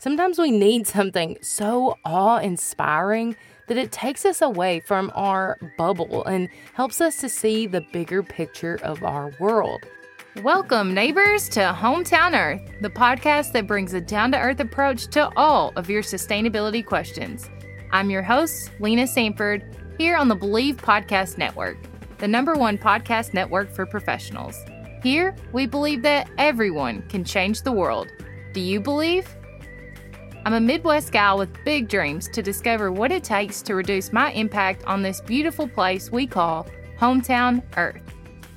Sometimes we need something so awe inspiring that it takes us away from our bubble and helps us to see the bigger picture of our world. Welcome, neighbors, to Hometown Earth, the podcast that brings a down to earth approach to all of your sustainability questions. I'm your host, Lena Sanford, here on the Bleav Podcast Network, the number one podcast network for professionals. Here, we believe that everyone can change the world. Do you believe? I'm a Midwest gal with big dreams to discover what it takes to reduce my impact on this beautiful place we call Hometown Earth.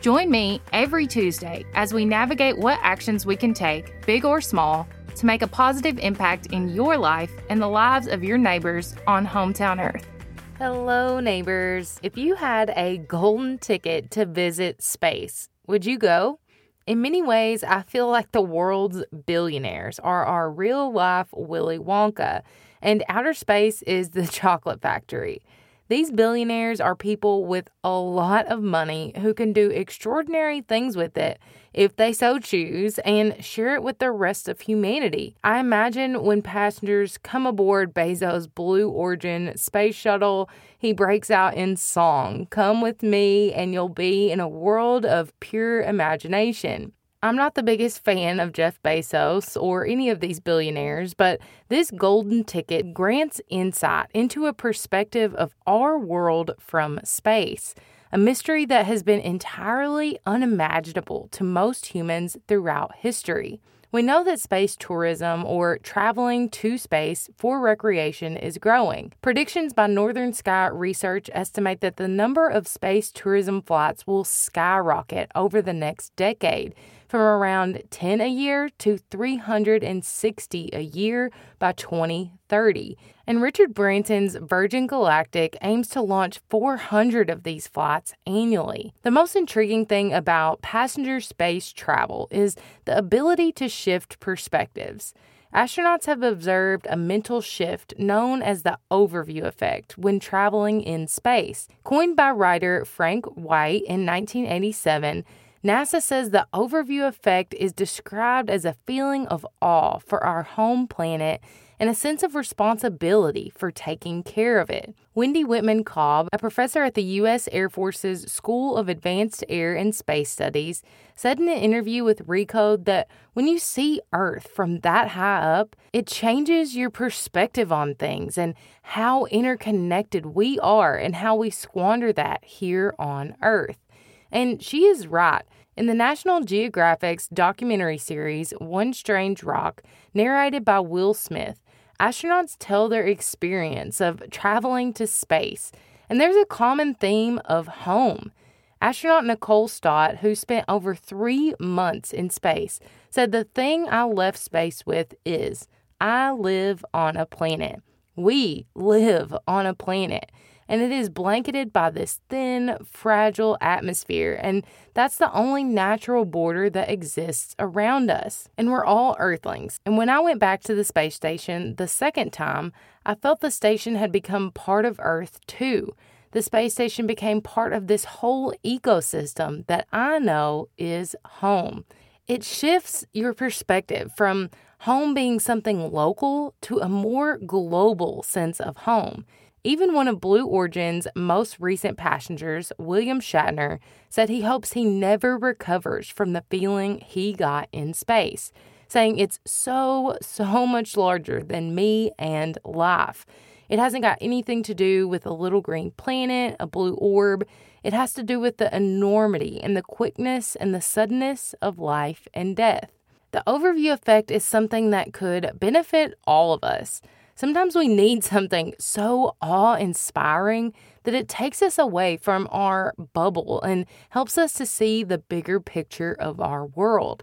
Join me every Tuesday as we navigate what actions we can take, big or small, to make a positive impact in your life and the lives of your neighbors on Hometown Earth. Hello, neighbors. If you had a golden ticket to visit space, would you go? In many ways, I feel like the world's billionaires are our real life Willy Wonka, and outer space is the chocolate factory. These billionaires are people with a lot of money who can do extraordinary things with it if they so choose and share it with the rest of humanity. I imagine when passengers come aboard Bezos' Blue Origin space shuttle, he breaks out in song Come with me, and you'll be in a world of pure imagination. I'm not the biggest fan of Jeff Bezos or any of these billionaires, but this golden ticket grants insight into a perspective of our world from space, a mystery that has been entirely unimaginable to most humans throughout history. We know that space tourism or traveling to space for recreation is growing. Predictions by Northern Sky Research estimate that the number of space tourism flights will skyrocket over the next decade from around 10 a year to 360 a year by 2030. And Richard Branson's Virgin Galactic aims to launch 400 of these flights annually. The most intriguing thing about passenger space travel is the ability to shift perspectives. Astronauts have observed a mental shift known as the overview effect when traveling in space. Coined by writer Frank White in 1987, NASA says the overview effect is described as a feeling of awe for our home planet and a sense of responsibility for taking care of it. Wendy Whitman Cobb, a professor at the U.S. Air Force's School of Advanced Air and Space Studies, said in an interview with Recode that when you see Earth from that high up, it changes your perspective on things and how interconnected we are and how we squander that here on Earth. And she is right. In the National Geographic's documentary series, One Strange Rock, narrated by Will Smith, astronauts tell their experience of traveling to space. And there's a common theme of home. Astronaut Nicole Stott, who spent over three months in space, said the thing I left space with is I live on a planet. We live on a planet and it is blanketed by this thin, fragile atmosphere, and that's the only natural border that exists around us. And we're all Earthlings. And when I went back to the space station the second time, I felt the station had become part of Earth too. The space station became part of this whole ecosystem that I know is home. It shifts your perspective from home being something local to a more global sense of home. Even one of Blue Origin's most recent passengers, William Shatner, said he hopes he never recovers from the feeling he got in space, saying it's so, so much larger than me and life. It hasn't got anything to do with a little green planet, a blue orb. It has to do with the enormity and the quickness and the suddenness of life and death. The overview effect is something that could benefit all of us. Sometimes we need something so awe inspiring that it takes us away from our bubble and helps us to see the bigger picture of our world.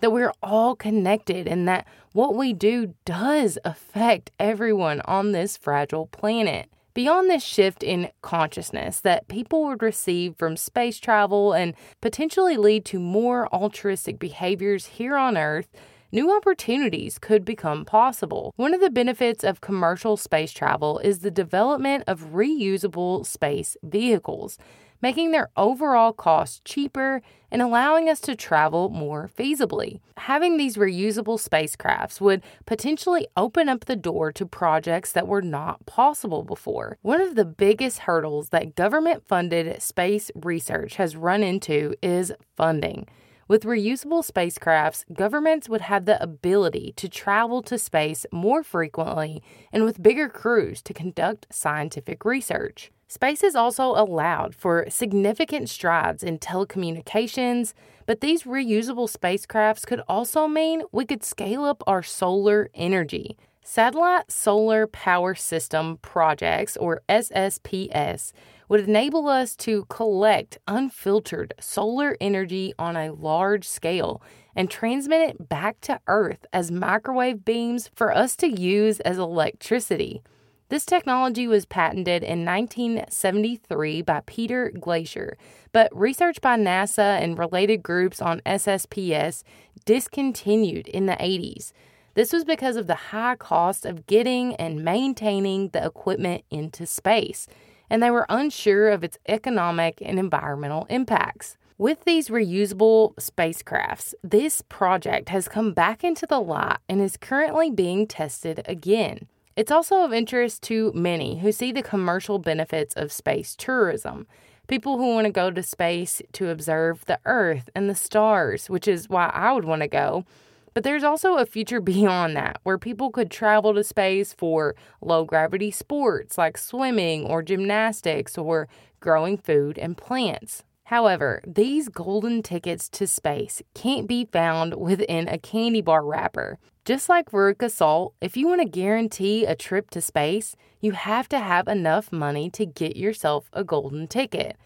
That we're all connected and that what we do does affect everyone on this fragile planet. Beyond this shift in consciousness that people would receive from space travel and potentially lead to more altruistic behaviors here on Earth, new opportunities could become possible. One of the benefits of commercial space travel is the development of reusable space vehicles. making their overall cost cheaper and allowing us to travel more feasibly. Having these reusable spacecrafts would potentially open up the door to projects that were not possible before. One of the biggest hurdles that government funded space research has run into is funding. With reusable spacecrafts, governments would have the ability to travel to space more frequently and with bigger crews to conduct scientific research. Space is also allowed for significant strides in telecommunications, but these reusable spacecrafts could also mean we could scale up our solar energy. Satellite Solar Power System projects, or SSPS, would enable us to collect unfiltered solar energy on a large scale and transmit it back to Earth as microwave beams for us to use as electricity. This technology was patented in 1973 by Peter Glaser, but research by NASA and related groups on SSPS discontinued in the 80s. This was because of the high cost of getting and maintaining the equipment into space and they were unsure of its economic and environmental impacts. With these reusable spacecrafts, this project has come back into the light and is currently being tested again. It's also of interest to many who see the commercial benefits of space tourism. People who want to go to space to observe the Earth and the stars, which is why I would want to go, but there's also a future beyond that where people could travel to space for low gravity sports like swimming or gymnastics or growing food and plants. However, these golden tickets to space can't be found within a candy bar wrapper. Just like Veruca Salt, if you want to guarantee a trip to space, you have to have enough money to get yourself a golden ticket.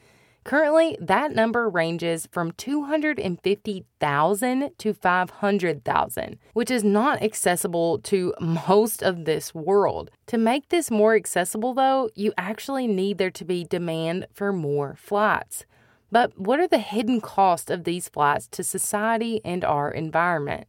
Currently, that number ranges from 250,000 to 500,000, which is not accessible to most of this world. To make this more accessible, though, you actually need there to be demand for more flights. But what are the hidden costs of these flights to society and our environment?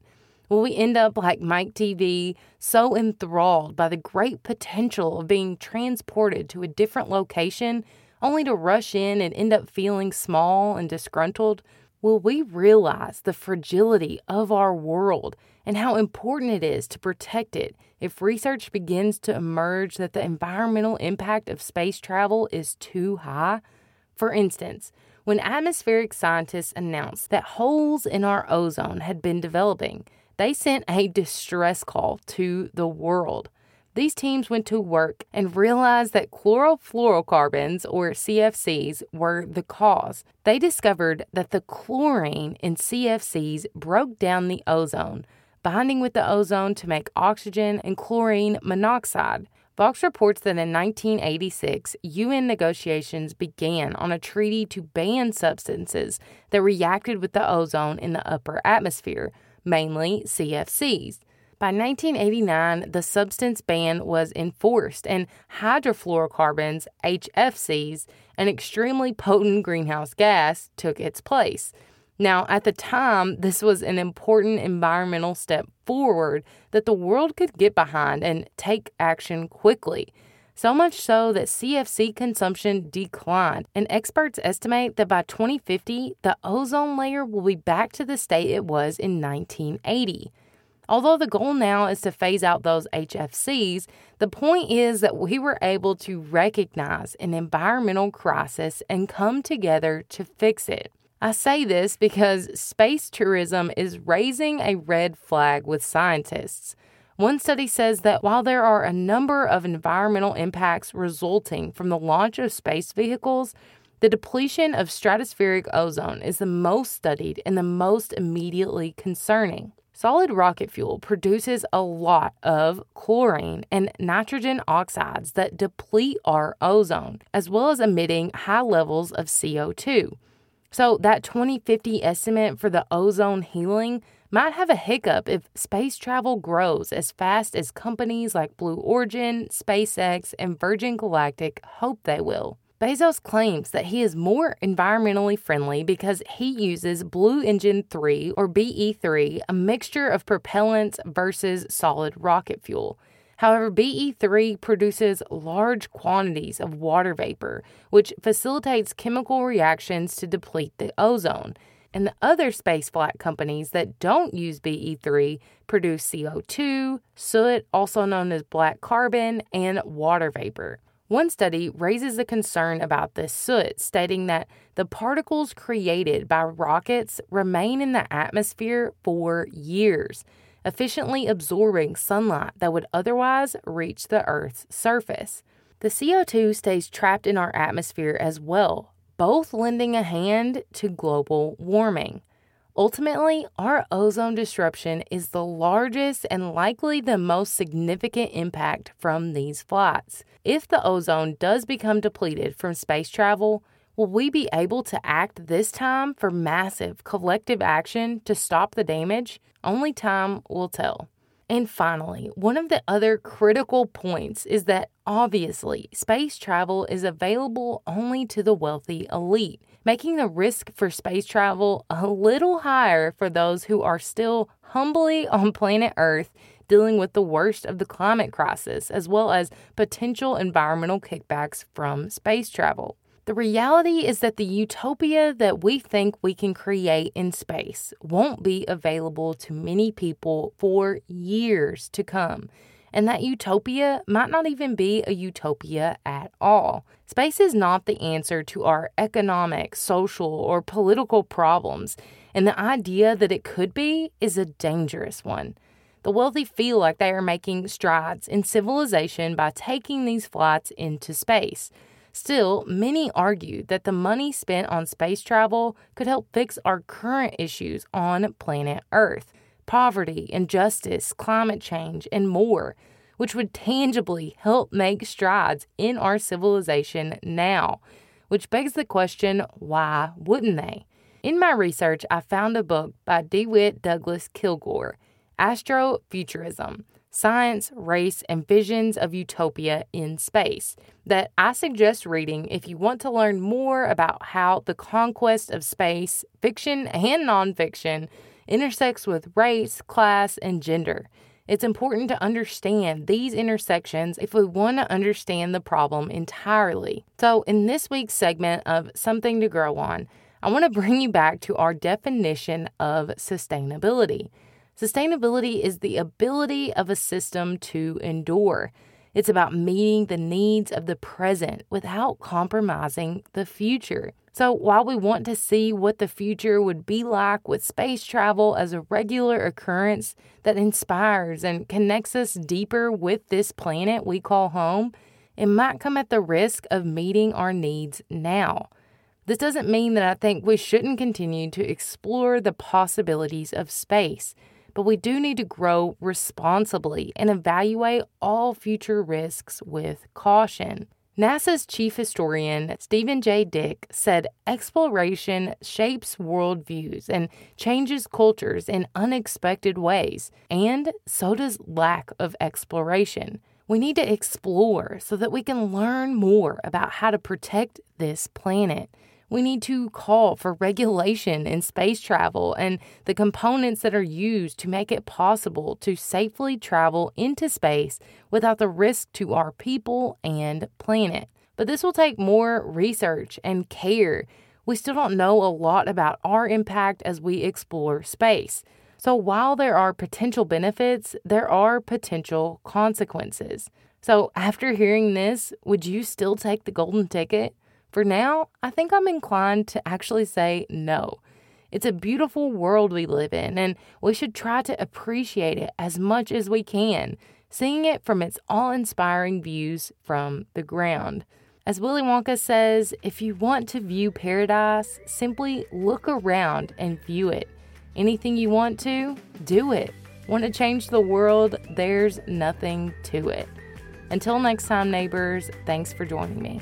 Will we end up like Mike Teavee, so enthralled by the great potential of being transported to a different location only to rush in and end up feeling small and disgruntled, will we realize the fragility of our world and how important it is to protect it if research begins to emerge that the environmental impact of space travel is too high? For instance, when atmospheric scientists announced that holes in our ozone had been developing, they sent a distress call to the world. These teams went to work and realized that chlorofluorocarbons, or CFCs, were the cause. They discovered that the chlorine in CFCs broke down the ozone, binding with the ozone to make oxygen and chlorine monoxide. Vox reports that in 1986, UN negotiations began on a treaty to ban substances that reacted with the ozone in the upper atmosphere, mainly CFCs. By 1989, the substance ban was enforced, and hydrofluorocarbons, HFCs, an extremely potent greenhouse gas, took its place. Now, at the time, this was an important environmental step forward that the world could get behind and take action quickly. So much so that CFC consumption declined, and experts estimate that by 2050, the ozone layer will be back to the state it was in 1980. Although the goal now is to phase out those HFCs, the point is that we were able to recognize an environmental crisis and come together to fix it. I say this because space tourism is raising a red flag with scientists. One study says that while there are a number of environmental impacts resulting from the launch of space vehicles, the depletion of stratospheric ozone is the most studied and the most immediately concerning. Solid rocket fuel produces a lot of chlorine and nitrogen oxides that deplete our ozone, as well as emitting high levels of CO2. So, that 2050 estimate for the ozone healing might have a hiccup if space travel grows as fast as companies like Blue Origin, SpaceX, and Virgin Galactic hope they will. Bezos claims that he is more environmentally friendly because he uses Blue Engine 3 or BE3, a mixture of propellants versus solid rocket fuel. However, BE3 produces large quantities of water vapor, which facilitates chemical reactions to deplete the ozone. And the other spaceflight companies that don't use BE3 produce CO2, soot, also known as black carbon, and water vapor. One study raises a concern about this soot, stating that the particles created by rockets remain in the atmosphere for years efficiently absorbing sunlight that would otherwise reach the Earth's surface. The CO2 stays trapped in our atmosphere as well, both lending a hand to global warming. Ultimately, our ozone disruption is the largest and likely the most significant impact from these flights. If the ozone does become depleted from space travel, will we be able to act this time for massive collective action to stop the damage? Only time will tell. And finally, one of the other critical points is that obviously space travel is available only to the wealthy elite, making the risk for space travel a little higher for those who are still humbly on planet Earth dealing with the worst of the climate crisis, as well as potential environmental kickbacks from space travel. The reality is that the utopia that we think we can create in space won't be available to many people for years to come. And that utopia might not even be a utopia at all. Space is not the answer to our economic, social, or political problems, and the idea that it could be is a dangerous one. The wealthy feel like they are making strides in civilization by taking these flights into space. Still, many argue that the money spent on space travel could help fix our current issues on planet Earth poverty, injustice, climate change, and more, which would tangibly help make strides in our civilization now. Which begs the question why wouldn't they? In my research, I found a book by DeWitt Douglas Kilgore, Astrofuturism Science, Race, and Visions of Utopia in Space that I suggest reading if you want to learn more about how the conquest of space, fiction and nonfiction, intersects with race, class, and gender. It's important to understand these intersections if we want to understand the problem entirely. So, in this week's segment of Something to Grow On, I want to bring you back to our definition of sustainability. Sustainability is the ability of a system to endure. It's about meeting the needs of the present without compromising the future. So, while we want to see what the future would be like with space travel as a regular occurrence that inspires and connects us deeper with this planet we call home, it might come at the risk of meeting our needs now. This doesn't mean that I think we shouldn't continue to explore the possibilities of space but we do need to grow responsibly and evaluate all future risks with caution. NASA's chief historian, Stephen J. Dick, said exploration shapes worldviews and changes cultures in unexpected ways, and so does lack of exploration. We need to explore so that we can learn more about how to protect this planet. We need to call for regulation in space travel and the components that are used to make it possible to safely travel into space without the risk to our people and planet. But this will take more research and care. We still don't know a lot about our impact as we explore space. So while there are potential benefits, there are potential consequences. So after hearing this, would you still take the golden ticket? For now, I think I'm inclined to actually say no. It's a beautiful world we live in, and we should try to appreciate it as much as we can, seeing it from its awe inspiring views from the ground. As Willy Wonka says, if you want to view paradise, simply look around and view it. Anything you want to, do it. Want to change the world? There's nothing to it. Until next time, neighbors, thanks for joining me.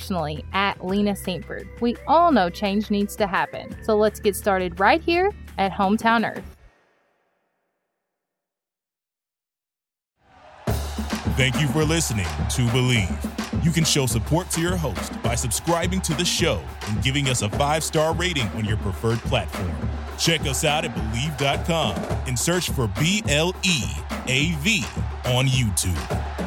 at Lena Sanford. We all know change needs to happen, so let's get started right here at Hometown Earth. Thank you for listening to Bleav. You can show support to your host by subscribing to the show and giving us a five star rating on your preferred platform. Check us out at Bleav.com and search for B L E A V on YouTube.